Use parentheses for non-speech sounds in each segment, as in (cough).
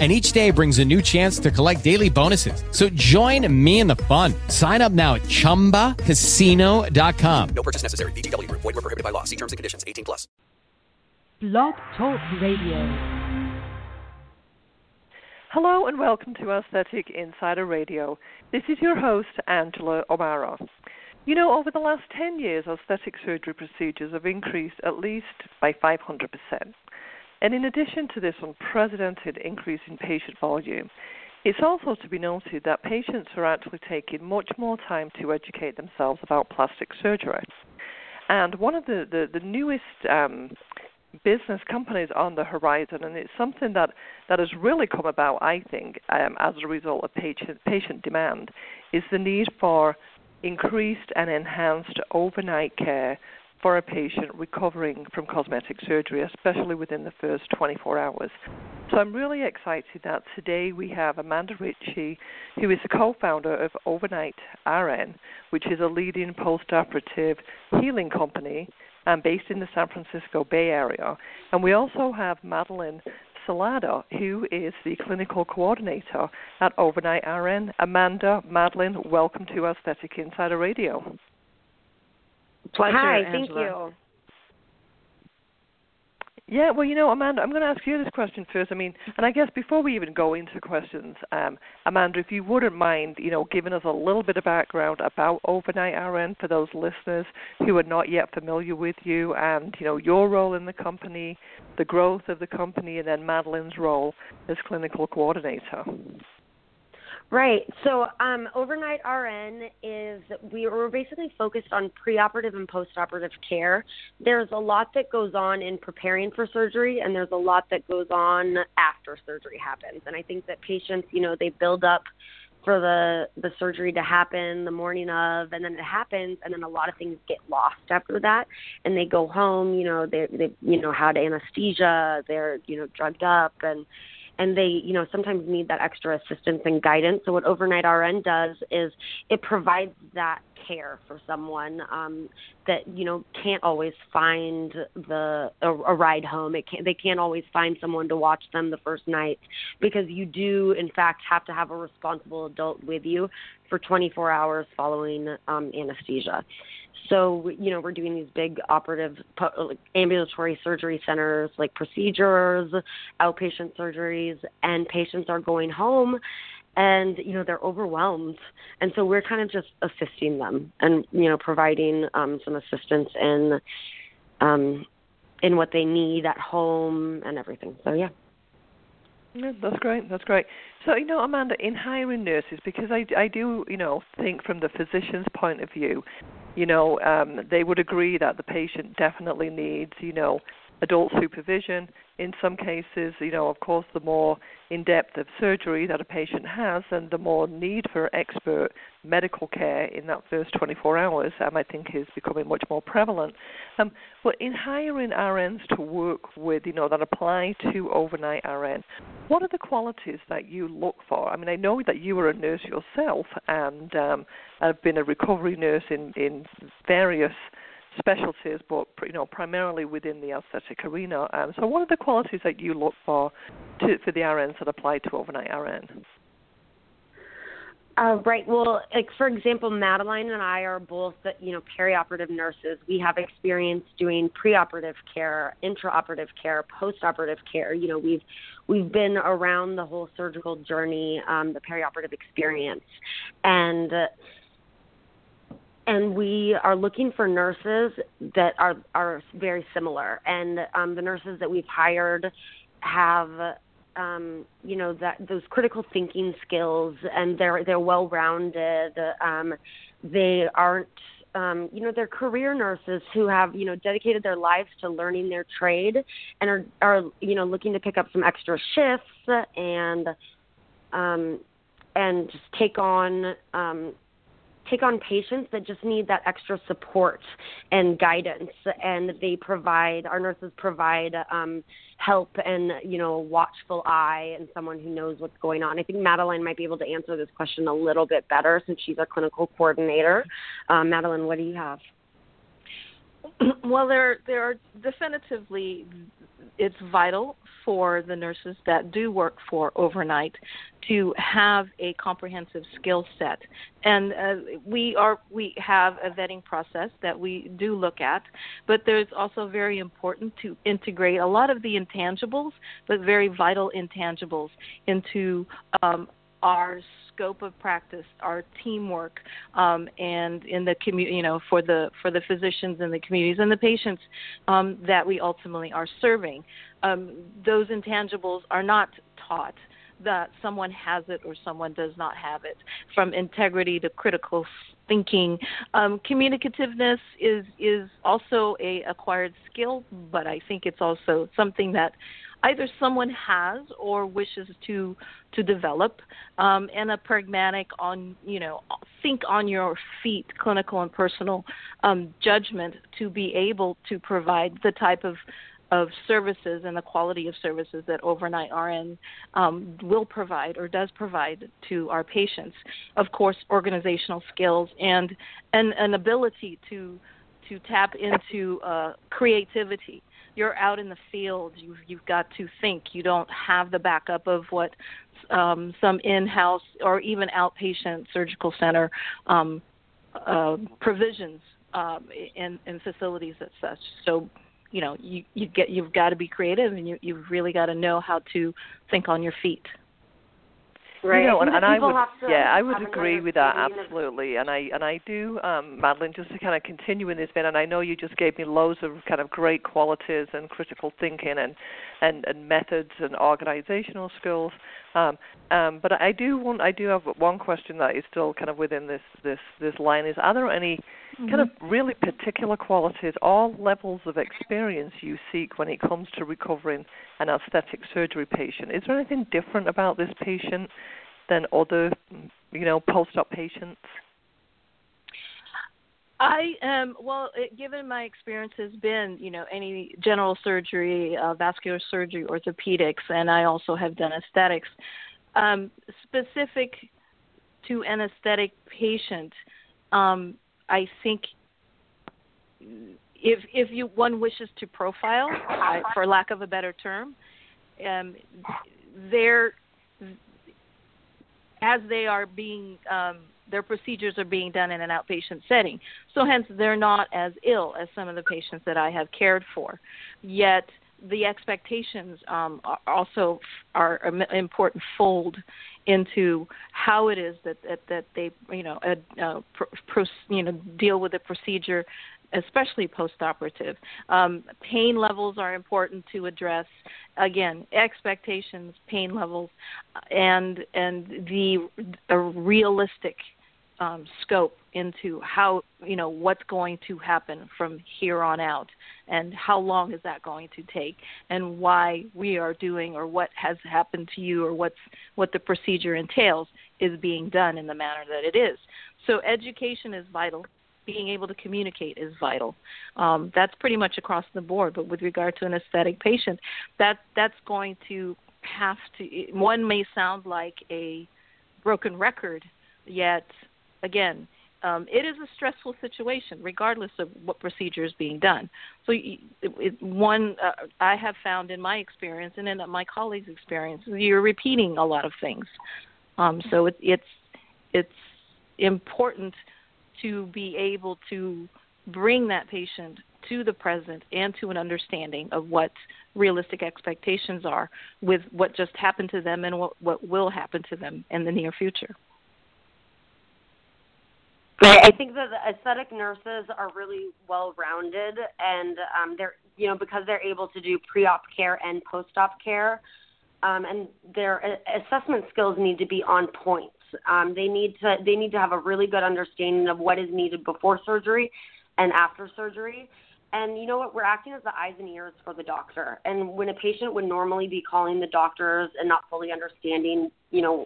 and each day brings a new chance to collect daily bonuses. So join me in the fun. Sign up now at ChumbaCasino.com. No purchase necessary. VGW. Void were prohibited by law. See terms and conditions. 18 plus. Blog Talk Radio. Hello and welcome to Aesthetic Insider Radio. This is your host, Angela O'Mara. You know, over the last 10 years, aesthetic surgery procedures have increased at least by 500%. And in addition to this unprecedented increase in patient volume, it's also to be noted that patients are actually taking much more time to educate themselves about plastic surgery. And one of the, the, the newest um, business companies on the horizon, and it's something that, that has really come about, I think, um, as a result of patient, patient demand, is the need for increased and enhanced overnight care for a patient recovering from cosmetic surgery, especially within the first 24 hours. So I'm really excited that today we have Amanda Richey, who is the co-founder of Overnight RN, which is a leading post-operative healing company um, based in the San Francisco Bay Area. And we also have Madeline Salada, who is the clinical coordinator at Overnight RN. Amanda, Madeline, welcome to Aesthetic Insider Radio. Pleasure, Hi, Angela. thank you. Yeah, well, you know, Amanda, I'm going to ask you this question first. I mean, and I guess before we even go into questions, um, Amanda, if you wouldn't mind, you know, giving us a little bit of background about Overnight RN for those listeners who are not yet familiar with you, and you know, your role in the company, the growth of the company, and then Madeline's role as clinical coordinator. Right. So, um, overnight RN is we are basically focused on preoperative and postoperative care. There's a lot that goes on in preparing for surgery, and there's a lot that goes on after surgery happens. And I think that patients, you know, they build up for the the surgery to happen the morning of and then it happens and then a lot of things get lost after that and they go home you know they they you know had anesthesia they're you know drugged up and and they, you know, sometimes need that extra assistance and guidance. So what Overnight RN does is it provides that care for someone um, that you know can't always find the a, a ride home. It can't, they can't always find someone to watch them the first night because you do in fact have to have a responsible adult with you for 24 hours following um, anesthesia. So you know we're doing these big operative ambulatory surgery centers like procedures, outpatient surgeries, and patients are going home and you know they're overwhelmed and so we're kind of just assisting them and you know providing um some assistance in um in what they need at home and everything so yeah yeah, that's great. That's great. So, you know, Amanda, in hiring nurses, because I, I do, you know, think from the physician's point of view, you know, um, they would agree that the patient definitely needs, you know, adult supervision. In some cases, you know, of course, the more in depth of surgery that a patient has, and the more need for expert medical care in that first 24 hours, um, I think is becoming much more prevalent. Um, but in hiring RNs to work with, you know, that apply to overnight RN, what are the qualities that you look for? I mean, I know that you are a nurse yourself and um, have been a recovery nurse in, in various specialties, but you know primarily within the aesthetic arena. Um, so, what are the qualities that you look for to, for the RNs that apply to overnight RN? Uh, right. Well, like for example, Madeline and I are both, you know, perioperative nurses. We have experience doing preoperative care, intraoperative care, postoperative care. You know, we've we've been around the whole surgical journey, um, the perioperative experience, and. Uh, and we are looking for nurses that are are very similar. And um, the nurses that we've hired have um, you know that those critical thinking skills, and they're they're well rounded. Um, they aren't um, you know, they're career nurses who have, you know, dedicated their lives to learning their trade and are, are you know, looking to pick up some extra shifts and, um, and just take on, um, take on patients that just need that extra support and guidance and they provide our nurses provide um, help and you know watchful eye and someone who knows what's going on. I think madeline might be able to answer this question a little bit better since she's our clinical coordinator. Um, madeline what do you have (clears throat) well there there are definitively it's vital for the nurses that do work for overnight to have a comprehensive skill set. And uh, we are we have a vetting process that we do look at but there's also very important to integrate a lot of the intangibles but very vital intangibles into um, our scope of practice, our teamwork, um, and in the community, you know, for the for the physicians and the communities and the patients um, that we ultimately are serving. Um, those intangibles are not taught that someone has it or someone does not have it. From integrity to critical thinking, um, communicativeness is is also a acquired skill, but I think it's also something that either someone has or wishes to to develop um, and a pragmatic on you know think on your feet clinical and personal um, judgment to be able to provide the type of of services and the quality of services that overnight RN um, will provide or does provide to our patients. Of course, organizational skills and and an ability to to tap into uh, creativity you're out in the field. You've you've got to think. You don't have the backup of what um, some in-house or even outpatient surgical center um, uh, provisions um, in, in facilities as such. So, you know, you you get you've got to be creative, and you you've really got to know how to think on your feet. Right. You know, and, and I would, yeah, I would agree with that absolutely. And I and I do, um, Madeline, just to kind of continue in this vein. And I know you just gave me loads of kind of great qualities and critical thinking and and, and methods and organizational skills. Um, um, but I do want, I do have one question that is still kind of within this this this line. Is are there any mm-hmm. kind of really particular qualities, all levels of experience you seek when it comes to recovering an aesthetic surgery patient? Is there anything different about this patient than other, you know, post-op patients? I um well, it, given my experience has been, you know, any general surgery, uh, vascular surgery, orthopedics, and I also have done aesthetics. Um, specific to an aesthetic patient, um, I think if if you one wishes to profile, I, for lack of a better term, um, they're as they are being um, their procedures are being done in an outpatient setting. So hence they're not as ill as some of the patients that I have cared for. Yet the expectations um, are also are an important fold into how it is that that, that they you know uh, uh, pro, you know deal with the procedure especially postoperative. Um, pain levels are important to address. Again, expectations, pain levels, and and the realistic um, scope into how you know what's going to happen from here on out, and how long is that going to take, and why we are doing or what has happened to you or what's what the procedure entails is being done in the manner that it is. So education is vital being able to communicate is vital. Um, that's pretty much across the board. But with regard to an aesthetic patient, that that's going to have to. One may sound like a broken record, yet again, um, it is a stressful situation, regardless of what procedure is being done. So, it, it, one uh, I have found in my experience and in my colleagues' experience, you're repeating a lot of things. Um, so it, it's it's important to be able to bring that patient to the present and to an understanding of what realistic expectations are with what just happened to them and what, what will happen to them in the near future. I think that the aesthetic nurses are really well rounded and um, they're you know because they're able to do pre-op care and post-op care um, and their assessment skills need to be on point um, they need to they need to have a really good understanding of what is needed before surgery and after surgery. And you know what? We're acting as the eyes and ears for the doctor. And when a patient would normally be calling the doctors and not fully understanding, you know,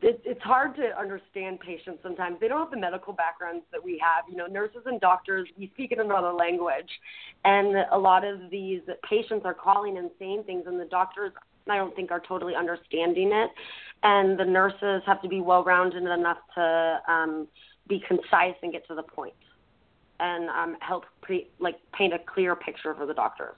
it, it's hard to understand patients sometimes. They don't have the medical backgrounds that we have. You know, nurses and doctors, we speak in another language. And a lot of these patients are calling and saying things, and the doctors, I don't think, are totally understanding it. And the nurses have to be well rounded enough to um, be concise and get to the point and um, help pre- like paint a clear picture for the doctors.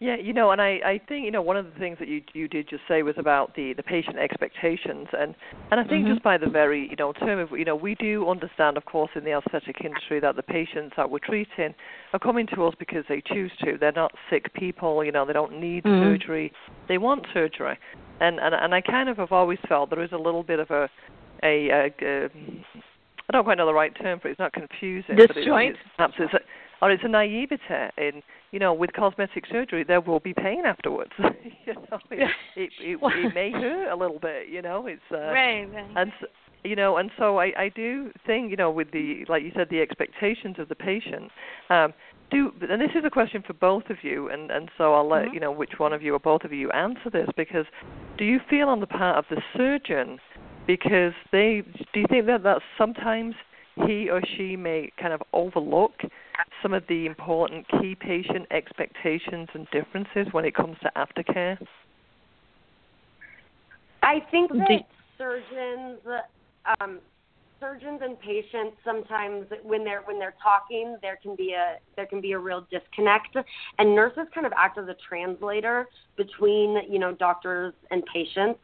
Yeah, you know, and I, I think you know one of the things that you you did just say was about the the patient expectations, and and I think mm-hmm. just by the very you know term of you know we do understand, of course, in the aesthetic industry that the patients that we're treating are coming to us because they choose to. They're not sick people, you know, they don't need mm-hmm. surgery, they want surgery, and and and I kind of have always felt there is a little bit of a a, a, a I don't quite know the right term for it. It's not confusing. Disjoint. But it's, it's, it's a, or it's a naivete in you know with cosmetic surgery there will be pain afterwards (laughs) you know it, it, it, it may hurt a little bit you know it's uh right, right. and so, you know and so i i do think you know with the like you said the expectations of the patient um do and this is a question for both of you and and so i'll let mm-hmm. you know which one of you or both of you answer this because do you feel on the part of the surgeon because they do you think that that sometimes he or she may kind of overlook some of the important key patient expectations and differences when it comes to aftercare? I think that surgeons, um, surgeons and patients sometimes when they're when they're talking, there can be a there can be a real disconnect, and nurses kind of act as a translator between you know doctors and patients.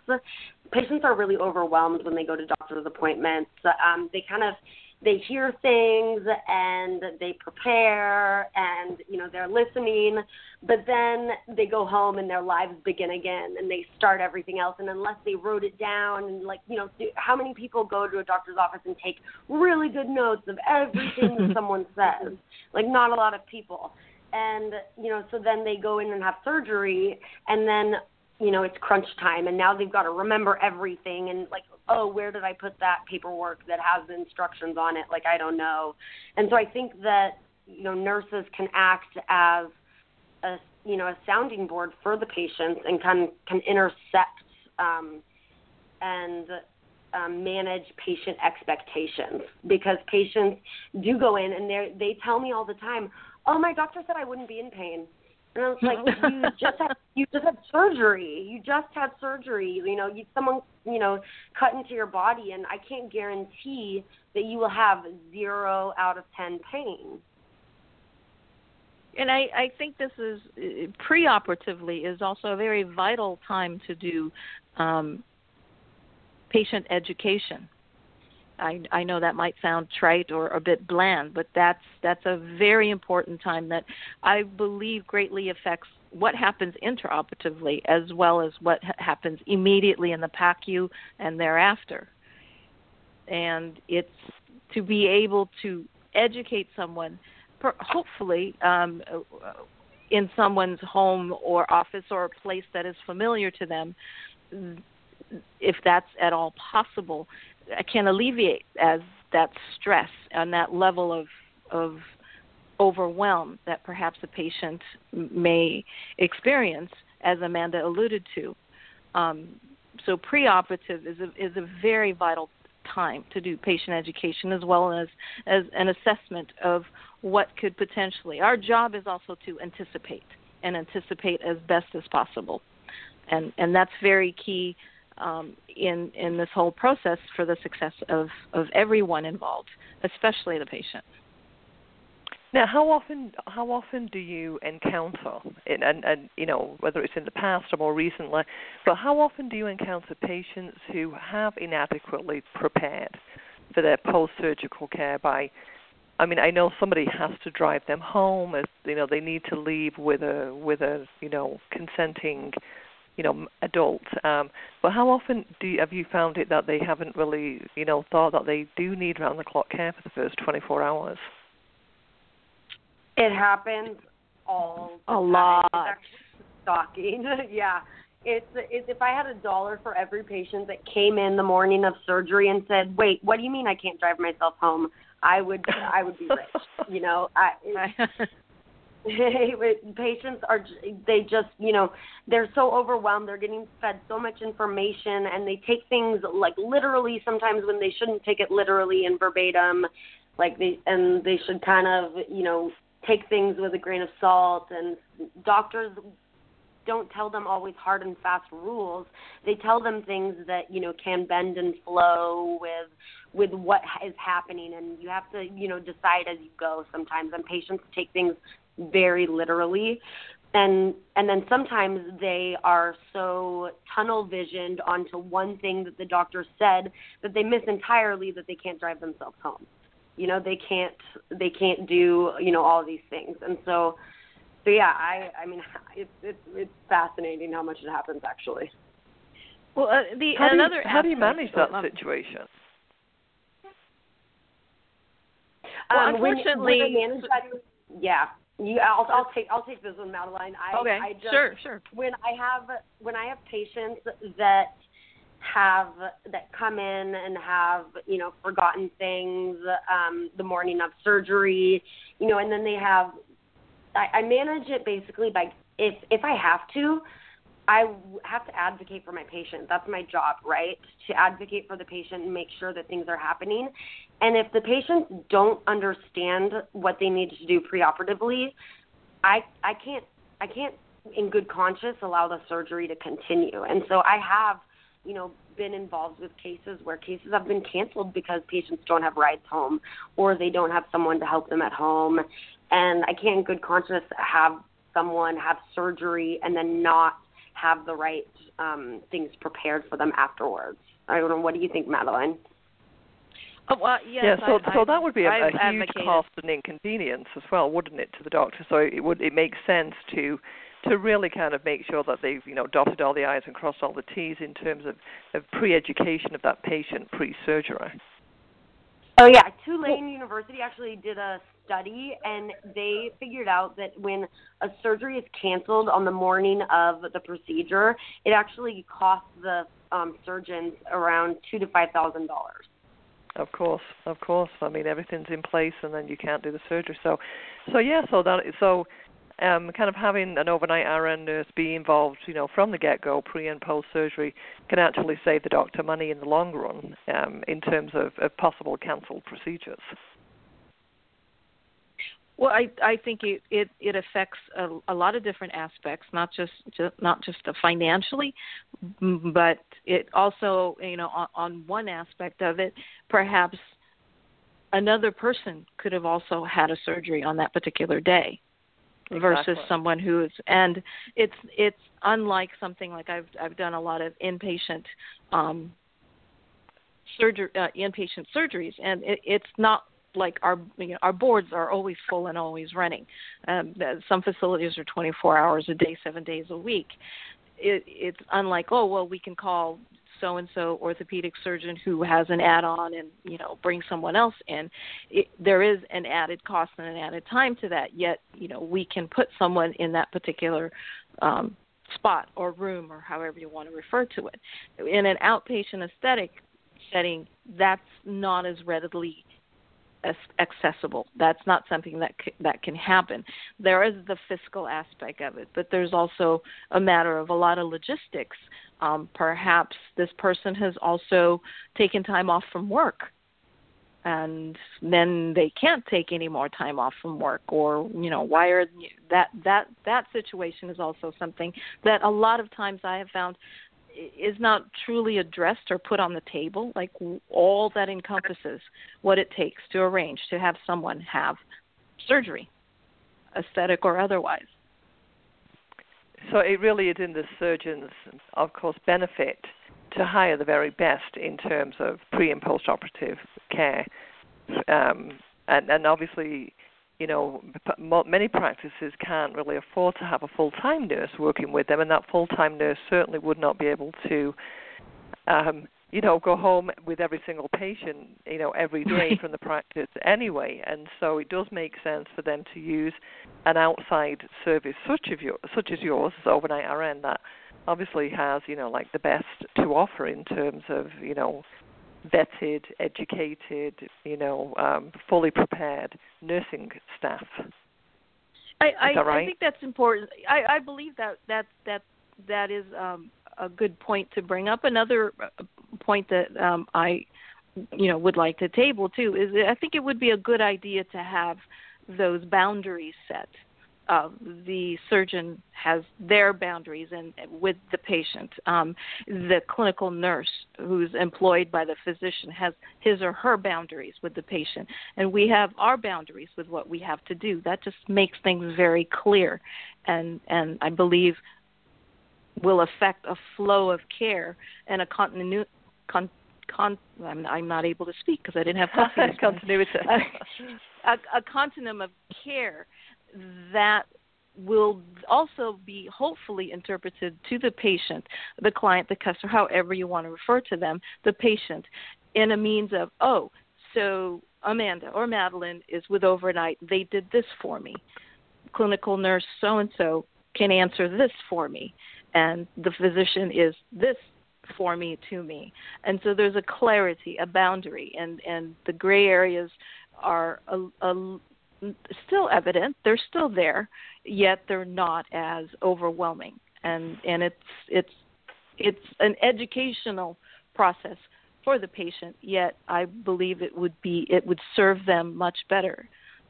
Patients are really overwhelmed when they go to doctor's appointments. Um, they kind of they hear things and they prepare and you know they're listening but then they go home and their lives begin again and they start everything else. And unless they wrote it down and like you know how many people go to a doctor's office and take really good notes of everything that (laughs) someone says? Like not a lot of people. And you know so then they go in and have surgery and then you know it's crunch time and now they've got to remember everything and like oh where did i put that paperwork that has the instructions on it? Like i don't know. And so i think that you know nurses can act as a you know a sounding board for the patients and can can intercept um, and um, manage patient expectations. Because patients do go in and they they tell me all the time oh my doctor said i wouldn't be in pain and I was like, (laughs) you just had you just had surgery. You just had surgery. You know, you someone you know cut into your body, and I can't guarantee that you will have zero out of ten pain. And I, I think this is preoperatively is also a very vital time to do um, patient education I, I know that might sound trite or a bit bland, but that's that's a very important time that I believe greatly affects what happens intraoperatively as well as what ha- happens immediately in the PACU and thereafter. And it's to be able to educate someone, per, hopefully um, in someone's home or office or a place that is familiar to them, if that's at all possible, can alleviate as that stress and that level of of overwhelm that perhaps a patient may experience, as Amanda alluded to. Um, so preoperative is a is a very vital time to do patient education as well as as an assessment of what could potentially. Our job is also to anticipate and anticipate as best as possible, and and that's very key um, in in this whole process for the success of of everyone involved, especially the patient. Now, how often how often do you encounter, and and you know whether it's in the past or more recently, but how often do you encounter patients who have inadequately prepared for their post-surgical care by I mean, I know somebody has to drive them home. As you know, they need to leave with a with a you know consenting you know adult. Um, but how often do you, have you found it that they haven't really you know thought that they do need round the clock care for the first 24 hours? It happens all the a time. lot. It's actually stalking. (laughs) yeah. It's, it's if I had a dollar for every patient that came in the morning of surgery and said, "Wait, what do you mean I can't drive myself home?" I would I would be rich. (laughs) you know, I (laughs) (laughs) patients are they just you know they're so overwhelmed they're getting fed so much information and they take things like literally sometimes when they shouldn't take it literally and verbatim like they and they should kind of you know take things with a grain of salt and doctors don't tell them always hard and fast rules. They tell them things that you know can bend and flow with with what is happening, and you have to you know decide as you go. Sometimes, and patients take things very literally, and and then sometimes they are so tunnel visioned onto one thing that the doctor said that they miss entirely that they can't drive themselves home. You know, they can't they can't do you know all these things, and so so yeah, I I mean (laughs) it's it's it's fascinating how much it happens actually. Well, uh, the how another do you, how do you manage that um, situation? Well, um, unfortunately, when, when manage that, yeah. You, I'll, I'll take I'll take this one, Madeline. I, okay, I just, sure, sure. When I have when I have patients that have that come in and have you know forgotten things um, the morning of surgery, you know, and then they have I, I manage it basically by if if I have to, I have to advocate for my patient. That's my job, right? To advocate for the patient and make sure that things are happening. And if the patients don't understand what they need to do preoperatively, I I can't I can't in good conscience allow the surgery to continue. And so I have, you know, been involved with cases where cases have been canceled because patients don't have rides home or they don't have someone to help them at home and I can't in good conscience have someone have surgery and then not have the right um, things prepared for them afterwards. I don't know. What do you think, Madeline? Oh, well, yes, yeah, so I, so that would be a, a huge advocated. cost and inconvenience as well, wouldn't it, to the doctor? So it would it makes sense to to really kind of make sure that they've you know dotted all the i's and crossed all the t's in terms of, of pre-education of that patient pre-surgery. Oh yeah, Tulane University actually did a study and they figured out that when a surgery is canceled on the morning of the procedure, it actually costs the um, surgeons around two to five thousand dollars. Of course, of course. I mean, everything's in place, and then you can't do the surgery. So, so yeah. So that so, um, kind of having an overnight RN nurse be involved, you know, from the get-go, pre and post surgery, can actually save the doctor money in the long run, um, in terms of, of possible cancelled procedures. Well, I I think it it, it affects a, a lot of different aspects, not just, just not just financially, but it also you know on, on one aspect of it, perhaps another person could have also had a surgery on that particular day Exactly. versus someone who is and it's it's unlike something like I've I've done a lot of inpatient um surgery uh, inpatient surgeries and it, it's not like our you know, our boards are always full and always running. Um, some facilities are 24 hours a day, seven days a week. It, it's unlike oh well we can call so and so orthopedic surgeon who has an add-on and you know bring someone else in. It, there is an added cost and an added time to that. Yet you know we can put someone in that particular um, spot or room or however you want to refer to it. In an outpatient aesthetic setting, that's not as readily accessible. That's not something that c- that can happen. There is the fiscal aspect of it, but there's also a matter of a lot of logistics. Um, perhaps this person has also taken time off from work, and then they can't take any more time off from work, or you know, why are that that that situation is also something that a lot of times I have found is not truly addressed or put on the table, like all that encompasses what it takes to arrange to have someone have surgery, aesthetic or otherwise. So it really is in the surgeon's, of course, benefit to hire the very best in terms of pre and post operative care. Um, and, and obviously, you know, many practices can't really afford to have a full-time nurse working with them, and that full-time nurse certainly would not be able to, um, you know, go home with every single patient, you know, every day from the practice anyway. And so it does make sense for them to use an outside service such of your, such as yours, as overnight RN, that obviously has, you know, like the best to offer in terms of, you know, vetted, educated, you know, um, fully prepared nursing staff. I, I, that right? I think that's important. I, I believe that that that that is um, a good point to bring up. Another uh, point that um, I, you know, would like to table too is I think it would be a good idea to have those boundaries set. Uh, the surgeon has their boundaries and with the patient. Um, the clinical nurse who's employed by the physician has his or her boundaries with the patient, and we have our boundaries with what we have to do. That just makes things very clear, and and I believe will affect a flow of care and a continuity. Con- con- I'm, I'm not able to speak because I didn't have coffee. (laughs) Continuity. a, (laughs) a, a continuum of care that will also be hopefully interpreted to the patient, the client, the customer, however you want to refer to them, the patient, in a means of, oh, so Amanda or Madeline is with overnight. They did this for me. Clinical nurse so and so can answer this for me. And the physician is this for me to me. And so there's a clarity, a boundary, and, and the gray areas are a, a still evident. They're still there, yet they're not as overwhelming. And and it's it's it's an educational process for the patient. Yet I believe it would be it would serve them much better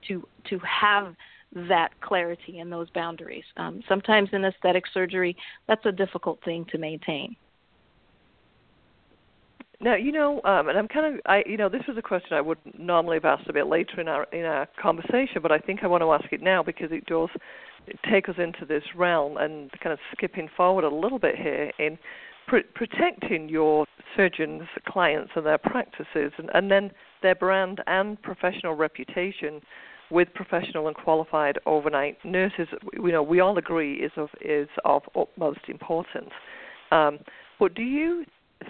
to to have that clarity and those boundaries. Um, sometimes in aesthetic surgery, that's a difficult thing to maintain. Now you know, um, and I'm kind of, I you know, this was a question I would normally have asked a bit later in our in our conversation, but I think I want to ask it now because it does take us into this realm and kind of skipping forward a little bit here in pr- protecting your surgeons, clients, and their practices, and, and then their brand and professional reputation with professional and qualified overnight nurses. You know, we all agree is of is of utmost importance. Um, but do you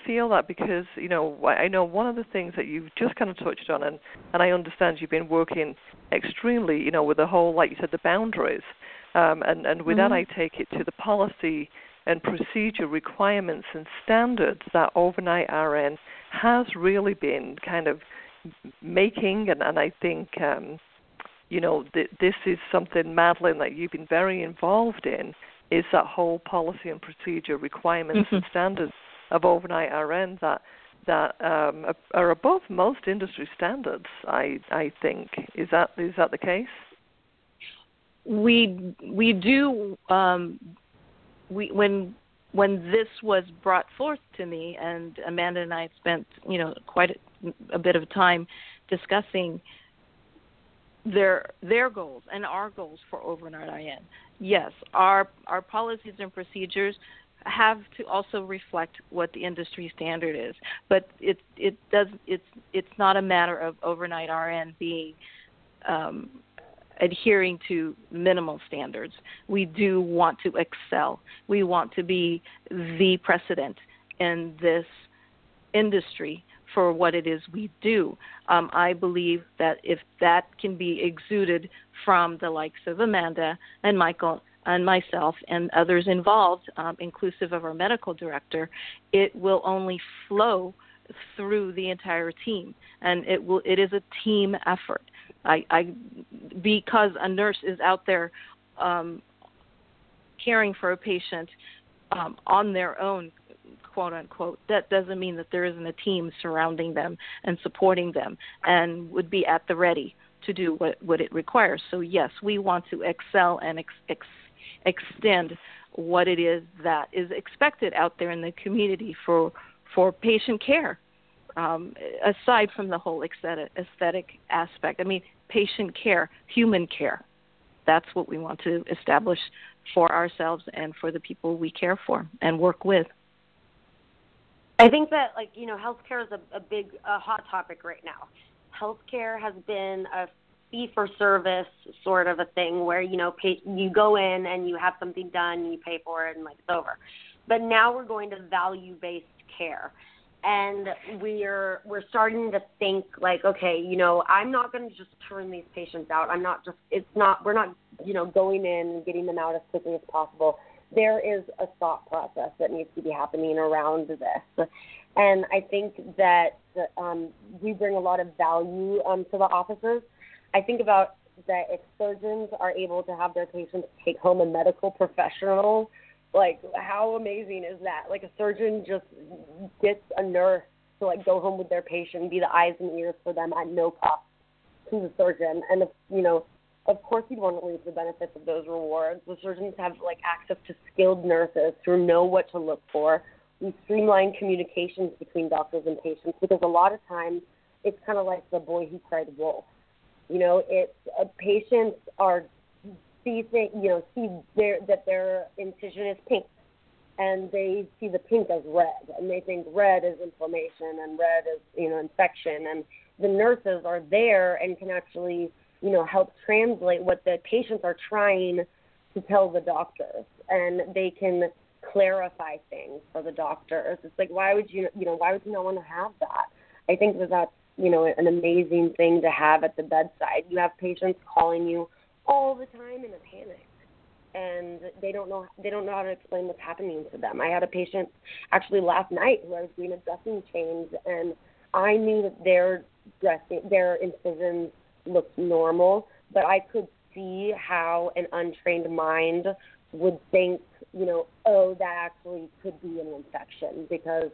feel that because you know I know one of the things that you've just kind of touched on, and and I understand you've been working extremely, you know, with the whole like you said the boundaries, um, and and with mm-hmm. that I take it to the policy and procedure requirements and standards that overnight RN has really been kind of making, and and I think. Um, you know, th- this is something, Madeline, that you've been very involved in, is that whole policy and procedure requirements mm-hmm. and standards of overnight RN that that um, are above most industry standards. I I think is that is that the case? We we do um, we when when this was brought forth to me, and Amanda and I spent you know quite a, a bit of time discussing their their goals and our goals for overnight RN. Yes, our our policies and procedures have to also reflect what the industry standard is. But it it does it's it's not a matter of overnight RN being um, adhering to minimal standards. We do want to excel. We want to be the precedent in this industry for what it is we do. Um, I believe that if that can be exuded from the likes of Amanda and Michael and myself and others involved, um, inclusive of our medical director, it will only flow through the entire team, and it will. It is a team effort. I, I because a nurse is out there um, caring for a patient um, on their own, quote unquote. That doesn't mean that there isn't a team surrounding them and supporting them, and would be at the ready to do what, what it requires. So yes, we want to excel and ex, extend what it is that is expected out there in the community for for patient care. Um, aside from the whole aesthetic, aspect, I mean, patient care, human care. That's what we want to establish for ourselves and for the people we care for and work with. I think that, like you know, healthcare is a, a big, a hot topic right now. Healthcare has been a fee for service sort of a thing where you know pay, you go in and you have something done and you pay for it and like it's over. But now we're going to value based care. And we're we're starting to think like okay you know i'm not going to just turn these patients out. I'm not just it's not we're not you know going in and getting them out as quickly as possible. There is a thought process that needs to be happening around this. And i think that um, we bring a lot of value um, to the offices I think about that if surgeons are able to have their patients take home a medical professional, like how amazing is that? Like a surgeon just gets a nurse to like go home with their patient, and be the eyes and ears for them at no cost to the surgeon. And if, you know, of course you'd want to reap the benefits of those rewards. The surgeons have like access to skilled nurses who know what to look for. We streamline communications between doctors and patients because a lot of times it's kind of like the boy who cried wolf. You know, it's uh, patients are see thing, you know see their that their incision is pink, and they see the pink as red, and they think red is inflammation and red is you know infection, and the nurses are there and can actually you know help translate what the patients are trying to tell the doctors, and they can clarify things for the doctors. It's like why would you you know why would you not want to have that? I think that that's you know an amazing thing to have at the bedside. You have patients calling you all the time in a panic and they don't know they don't know how to explain what's happening to them. I had a patient actually last night who I was doing a dressing change and I knew that their dressing their incisions looked normal, but I could see how an untrained mind would think, you know, oh, that actually could be an infection because,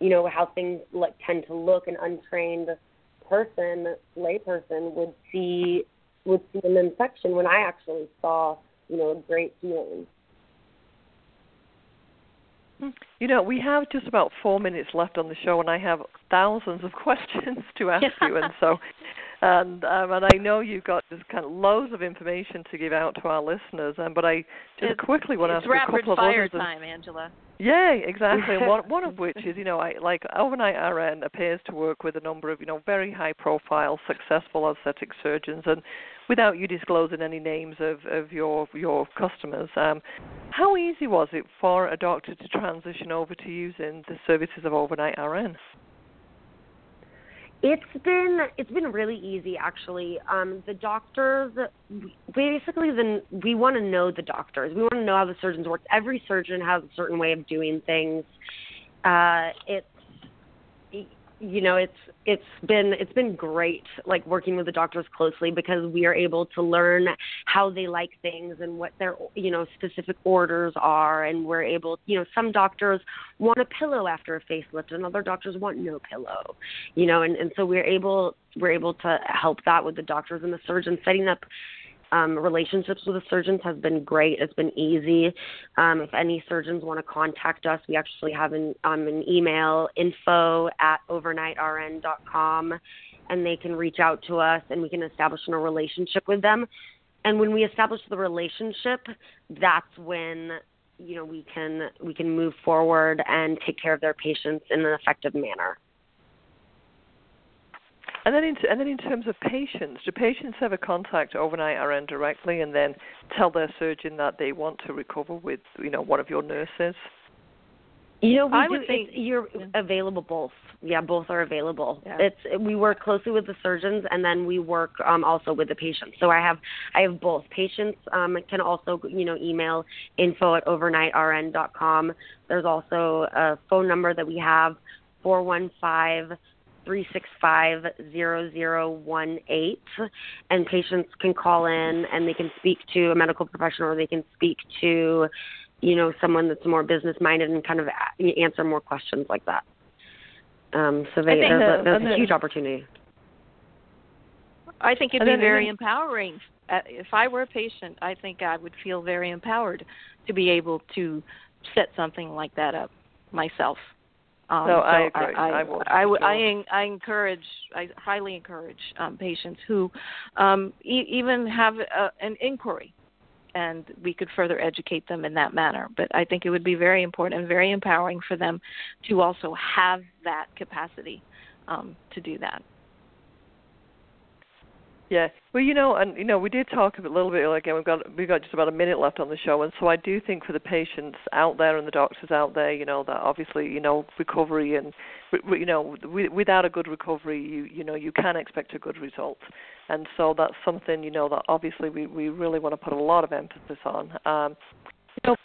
you know, how things like tend to look. An untrained person, layperson, would see would see an infection when I actually saw, you know, a great healing. You know, we have just about four minutes left on the show, and I have thousands of (laughs) questions to ask you, and so, (laughs) and um, and I know you've got just kind of loads of information to give out to our listeners, um, but I just it's, quickly want to ask a couple of fire others. time, Angela. Yeah, exactly. one (laughs) one of which is, you know, I like overnight RN appears to work with a number of, you know, very high profile, successful aesthetic surgeons and without you disclosing any names of, of your your customers, um, how easy was it for a doctor to transition over to using the services of overnight RN? It's been it's been really easy actually. Um, the doctors basically then we want to know the doctors. We want to know how the surgeons work. Every surgeon has a certain way of doing things. Uh, it's you know it's it's been it's been great like working with the doctors closely because we are able to learn how they like things and what their you know specific orders are. And we're able you know some doctors want a pillow after a facelift and other doctors want no pillow you know and and so we're able we're able to help that with the doctors and the surgeons setting up um, relationships with the surgeons has been great. It's been easy. Um, if any surgeons want to contact us, we actually have an, um, an email info at overnightrn.com, and they can reach out to us and we can establish a relationship with them. And when we establish the relationship, that's when you know we can we can move forward and take care of their patients in an effective manner. And then, in, and then in terms of patients, do patients ever contact overnight RN directly and then tell their surgeon that they want to recover with, you know, one of your nurses? You know, we I do, would think you're yeah. available both. Yeah, both are available. Yeah. It's we work closely with the surgeons and then we work um, also with the patients. So I have I have both. Patients um, can also you know email info at overnightrn.com. There's also a phone number that we have four one five three six five zero zero one eight, and patients can call in and they can speak to a medical professional or they can speak to you know someone that's more business minded and kind of a- answer more questions like that. Um, so they, there's, the- a, there's and a the- huge opportunity. I think it'd be very then- empowering. Uh, If I were a patient, I think I would feel very empowered to be able to set something like that up myself. Um, No, so I agree. I, I would, I. I, I encourage, I highly encourage um, patients who um, e- even have a, an inquiry, and we could further educate them in that manner. But I think it would be very important and very empowering for them to also have that capacity um, to do that. Yeah. Well, you know, and you know, we did talk a little bit again. We've got we've got just about a minute left on the show, and so I do think for the patients out there and the doctors out there, you know, that obviously, you know, recovery and you know, without a good recovery, you you know, you can expect a good result, and so that's something you know that obviously we we really want to put a lot of emphasis on. Um, you know,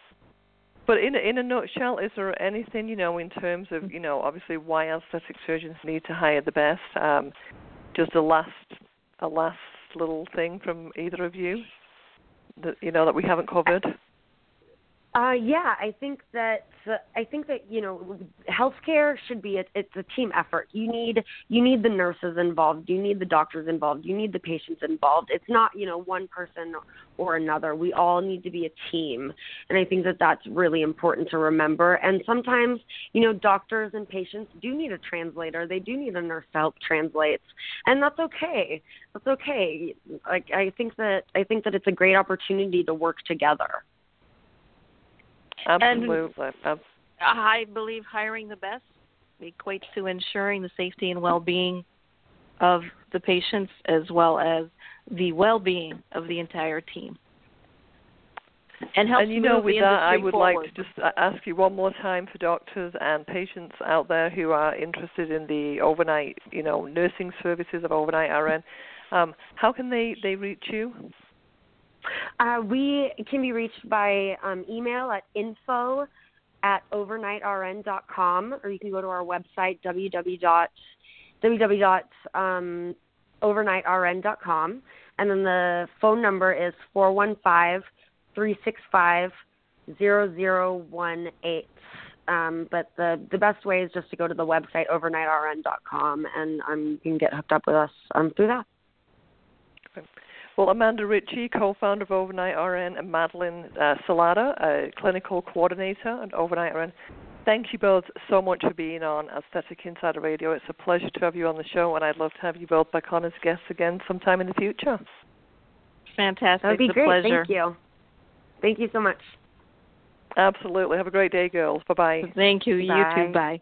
but in in a nutshell, is there anything you know in terms of you know obviously why aesthetic surgeons need to hire the best? Um, just the last a last little thing from either of you that you know that we haven't covered? Uh, yeah, I think that I think that you know healthcare should be a, it's a team effort. You need you need the nurses involved, you need the doctors involved, you need the patients involved. It's not you know one person or another. We all need to be a team, and I think that that's really important to remember. And sometimes you know doctors and patients do need a translator. They do need a nurse to help translate, and that's okay. That's okay. Like I think that I think that it's a great opportunity to work together. Absolutely. And I believe hiring the best equates to ensuring the safety and well-being of the patients as well as the well-being of the entire team. And, and you know, with that, I would forward. like to just ask you one more time for doctors and patients out there who are interested in the overnight, you know, nursing services of overnight RN. Um, how can they they reach you? Uh, we can be reached by um, email at info at overnightrn.com, or you can go to our website, www. www.overnightrn.com. And then the phone number is 415 365 0018. Um, but the the best way is just to go to the website overnightrn.com and um, you can get hooked up with us um, through that. Well, Amanda Richey, co-founder of Overnight RN, and Madeline uh, Salada, a clinical coordinator at Overnight RN. Thank you both so much for being on Aesthetic Insider Radio. It's a pleasure to have you on the show, and I'd love to have you both back on as guests again sometime in the future. Fantastic. That would be it's great. Pleasure. Thank you. Thank you so much. Absolutely. Have a great day, girls. Bye bye. Thank you. Bye. You too. Bye.